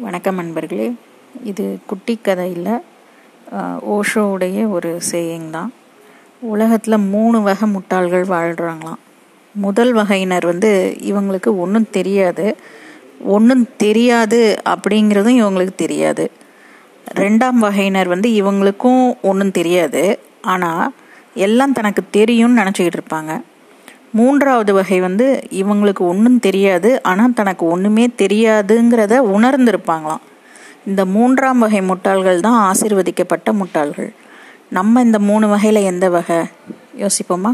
வணக்கம் நண்பர்களே. இது குட்டி கதையில் ஓஷோவுடைய ஒரு சேயிங் தான். உலகத்தில் மூணு வகை முட்டாள்கள் வாழ்கிறாங்களாம் முதல் வகையினர் வந்து இவங்களுக்கு ஒன்றும் தெரியாது. ஒன்றும் தெரியாது அப்படிங்கிறதும் இவங்களுக்கு தெரியாது. ரெண்டாம் வகையினர் வந்து இவங்களுக்கும் ஒன்றும் தெரியாது. ஆனால் எல்லாம் தனக்கு தெரியும்னு நினச்சிக்கிட்டு இருப்பாங்க. மூன்றாவது வகை வந்து இவங்களுக்கு ஒன்றும் தெரியாது ஆனால் தனக்கு ஒன்றுமே தெரியாதுங்கிறத உணர்ந்திருப்பாங்களாம். இந்த மூன்றாம் வகை முட்டாள்கள் தான் ஆசிர்வதிக்கப்பட்ட முட்டாள்கள். நம்ம இந்த மூணு வகையில் எந்த வகை? யோசிப்போமா?